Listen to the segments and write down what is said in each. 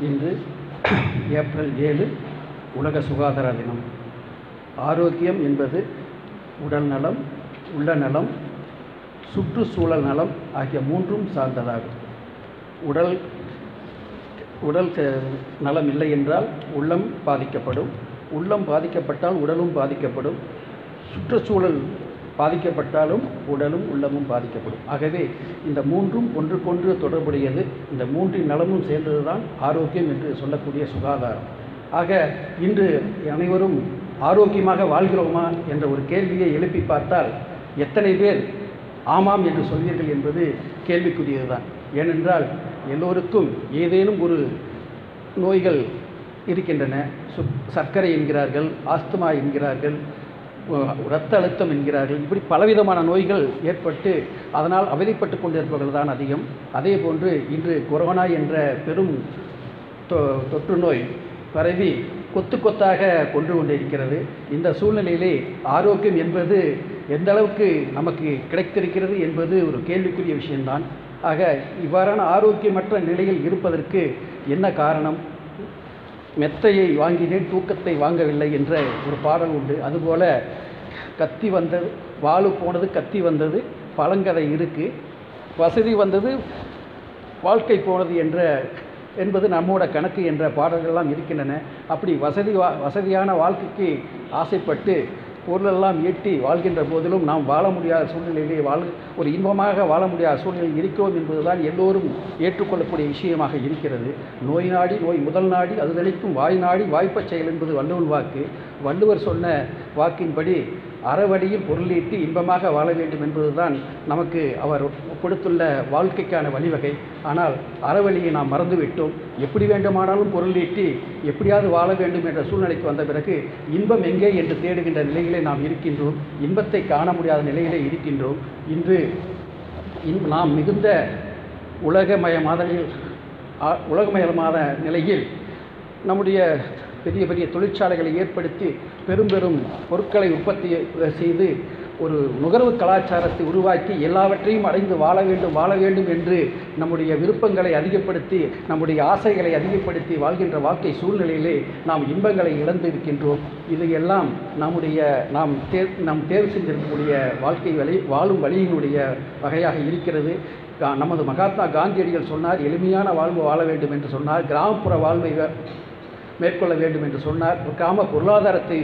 இன்று ஏப்ரல் ஏழு உலக சுகாதார தினம். ஆரோக்கியம் என்பது உடல் நலம் உள்ள நலம் சுற்றுச்சூழல் நலம் ஆகிய மூன்றும் சார்ந்ததாகும். உடல் உடல் நலம் இல்லை என்றால் உள்ளம் பாதிக்கப்படும். உள்ளம் பாதிக்கப்பட்டால் உடலும் பாதிக்கப்படும். சுற்றுச்சூழல் பாதிக்கப்பட்டாலும் உடலும் உள்ளமும் பாதிக்கப்படும். ஆகவே இந்த மூன்றும் ஒன்றுக்கொன்று தொடர்புடையது. இந்த மூன்றின் நலமும் சேர்ந்ததுதான் ஆரோக்கியம் என்று சொல்லக்கூடிய சுகாதாரம். ஆக இன்று அனைவரும் ஆரோக்கியமாக வாழ்கிறோமா என்ற ஒரு கேள்வியை எழுப்பி பார்த்தால் எத்தனை பேர் ஆமாம் என்று சொல்வீர்கள் என்பது கேள்விக்குரியதுதான். ஏனென்றால் எல்லோருக்கும் ஏதேனும் ஒரு நோய்கள் இருக்கின்றன. சு சர்க்கரை என்கிறார்கள் ஆஸ்துமா என்கிறார்கள் இரத்த அழுத்தம் என்கிறார்கள். இப்படி பலவிதமான நோய்கள் ஏற்பட்டு அதனால் அவதிப்பட்டு கொண்டிருப்பவர்கள் தான் அதிகம். அதே போன்று இன்று கொரோனா என்ற பெரும் தொ- தொற்று நோய் பரவி கொத்து கொத்தாக கொண்டு கொண்டிருக்கிறது. இந்த சூழ்நிலையிலே ஆரோக்கியம் என்பது எந்த அளவுக்கு நமக்கு கிடைத்திருக்கிறது என்பது ஒரு கேள்விக்குரிய விஷயம்தான். ஆக இவ்வாறான ஆரோக்கியமற்ற நிலையில் இருப்பதற்கு என்ன காரணம்? மெத்தையை வாங்கினேன் தூக்கத்தை வாங்கவில்லை என்ற ஒரு பாடல் உண்டு. அதுபோல் கத்தி வந்தது வாளு போனது கத்தி வந்தது பழங்கதை இருக்குது வசதி வந்தது வாழ்க்கை போனது என்ற என்பது நம்மோட கணக்கு என்ற பாடல்கள்லாம் இருக்கின்றன. அப்படி வசதி வா வசதியான வாழ்க்கைக்கு ஆசைப்பட்டு பொருளெல்லாம் ஈட்டி வாழ்கின்ற போதிலும் நாம் வாழ முடியாத சூழ்நிலையிலே வாழ் ஒரு இன்பமாக வாழ முடியாத சூழ்நிலையில் இருக்கிறோம் என்பதுதான் எல்லோரும் ஏற்றுக்கொள்ளக்கூடிய விஷயமாக இருக்கிறது. நோய் நாடி நோய் முதல் நாடி அது நினைக்கும் வாய் நாடி வாய்ப்பச் செயல் என்பது வள்ளுவன் வாக்கு. வள்ளுவர் சொன்ன வாக்கின்படி அறவழியில் பொருளீட்டி இன்பமாக வாழ வேண்டும் என்பதுதான் நமக்கு அவர் கொடுத்துள்ள வாழ்க்கைக்கான வழிவகை. ஆனால் அறவழியை நாம் மறந்துவிட்டோம். எப்படி வேண்டுமானாலும் பொருளீட்டி எப்படியாவது வாழ வேண்டும் என்ற சூழ்நிலைக்கு வந்த பிறகு இன்பம் எங்கே என்று தேடுகின்ற நிலையிலே நாம் இருக்கின்றோம். இன்பத்தை காண முடியாத நிலையிலே இருக்கின்றோம். இன்று இன் நாம் மிகுந்த உலகமயமான உலகமயமான நிலையில் நம்முடைய பெரிய பெரிய தொழிற்சாலைகளை ஏற்படுத்தி பெரும் பெரும் பொருட்களை உற்பத்தி செய்து ஒரு நுகர்வு கலாச்சாரத்தை உருவாக்கி எல்லாவற்றையும் அடைந்து வாழ வேண்டும் வாழ வேண்டும் என்று நம்முடைய விருப்பங்களை அதிகப்படுத்தி நம்முடைய ஆசைகளை அதிகப்படுத்தி வாழ்கின்ற வாழ்க்கை சூழ்நிலையிலே நாம் இன்பங்களை இழந்து இருக்கின்றோம் இதையெல்லாம் நம்முடைய நாம் தேர் நாம் தேர்வு செஞ்சிருக்கக்கூடிய வாழ்க்கை வழி வாழும் வழியினுடைய வகையாக இருக்கிறது. நமது மகாத்மா காந்தியடிகள் சொன்னார் எளிமையான வாழ்வு வாழ வேண்டும் என்று சொன்னார். கிராமப்புற வாழ்வை வ- மேற்கொள்ள வேண்டும் என்று சொன்னார். ஒரு கிராம பொருளாதாரத்தை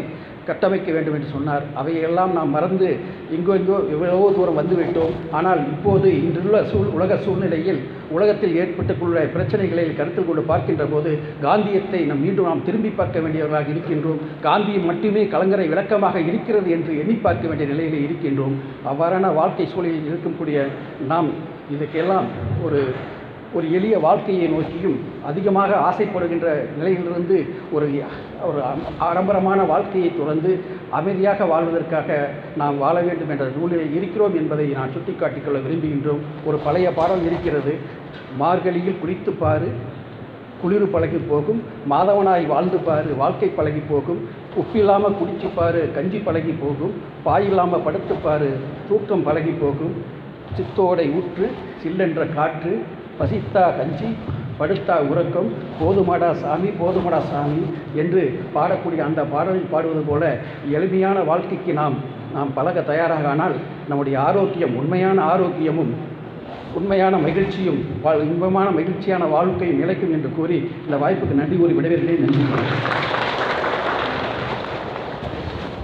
கட்டமைக்க வேண்டும் என்று சொன்னார். அவையெல்லாம் நாம் மறந்து எங்கோ எங்கோ எவ்வளவோ தூரம் வந்துவிட்டோம். ஆனால் இப்போது இன்றுள்ள சூழ் உலக சூழ்நிலையில் உலகத்தில் ஏற்பட்டுள்ள பிரச்சனைகளை கருத்தில் கொண்டு பார்க்கின்ற போது காந்தியத்தை நம் மீண்டும் நாம் திரும்பி பார்க்க வேண்டியவர்களாக இருக்கின்றோம். காந்தியம் மட்டுமே கலங்கரை விளக்கமாக இருக்கிறது என்று எண்ணி பார்க்க வேண்டிய நிலையில் இருக்கின்றோம். அவ்வாறான வாழ்க்கை சூழலில் இருக்கக்கூடிய நாம் இதுக்கெல்லாம் ஒரு ஒரு எளிய வாழ்க்கையை நோக்கியும் அதிகமாக ஆசைப்படுகின்ற நிலையிலிருந்து ஒரு ஒரு அம்- ஆடம்பரமான வாழ்க்கையை துறந்து அமைதியாக வாழ்வதற்காக நாம் வாழ வேண்டும் என்ற நூலில் இருக்கிறோம் என்பதை நான் சுட்டிக்காட்டிக்கொள்ள விரும்புகின்றோம். ஒரு பழைய பாடல் இருக்கிறது. மார்கழியில் குளித்து பாரு குளிர் பழகி போகும் மாதவனாய் வாழ்ந்து பாரு வாழ்க்கை பழகி போகும் உப்பில்லாமல் குடிச்சு பாரு கஞ்சி பழகி போகும் பாயில்லாமல் படுத்து பாரு தூக்கம் பழகி போகும் சித்தோடை ஊற்று சில்லென்ற காற்று பசித்தா கஞ்சி படுத்தா உறக்கம் போதுமாடா சாமி போதுமாடா சாமி என்று பாடக்கூடிய அந்த பாடலில் பாடுவது போல எளிமையான வாழ்க்கைக்கு நாம் நாம் பழக தயாராக ஆனால் நம்முடைய ஆரோக்கியம் உண்மையான ஆரோக்கியமும் உண்மையான மகிழ்ச்சியும் வாழ் இன்பமான மகிழ்ச்சியான வாழ்க்கையும் நிலைக்கும் என்று கூறி இந்த வாய்ப்புக்கு நன்றி கூறி விடைபெறுகிறேன். நன்றி.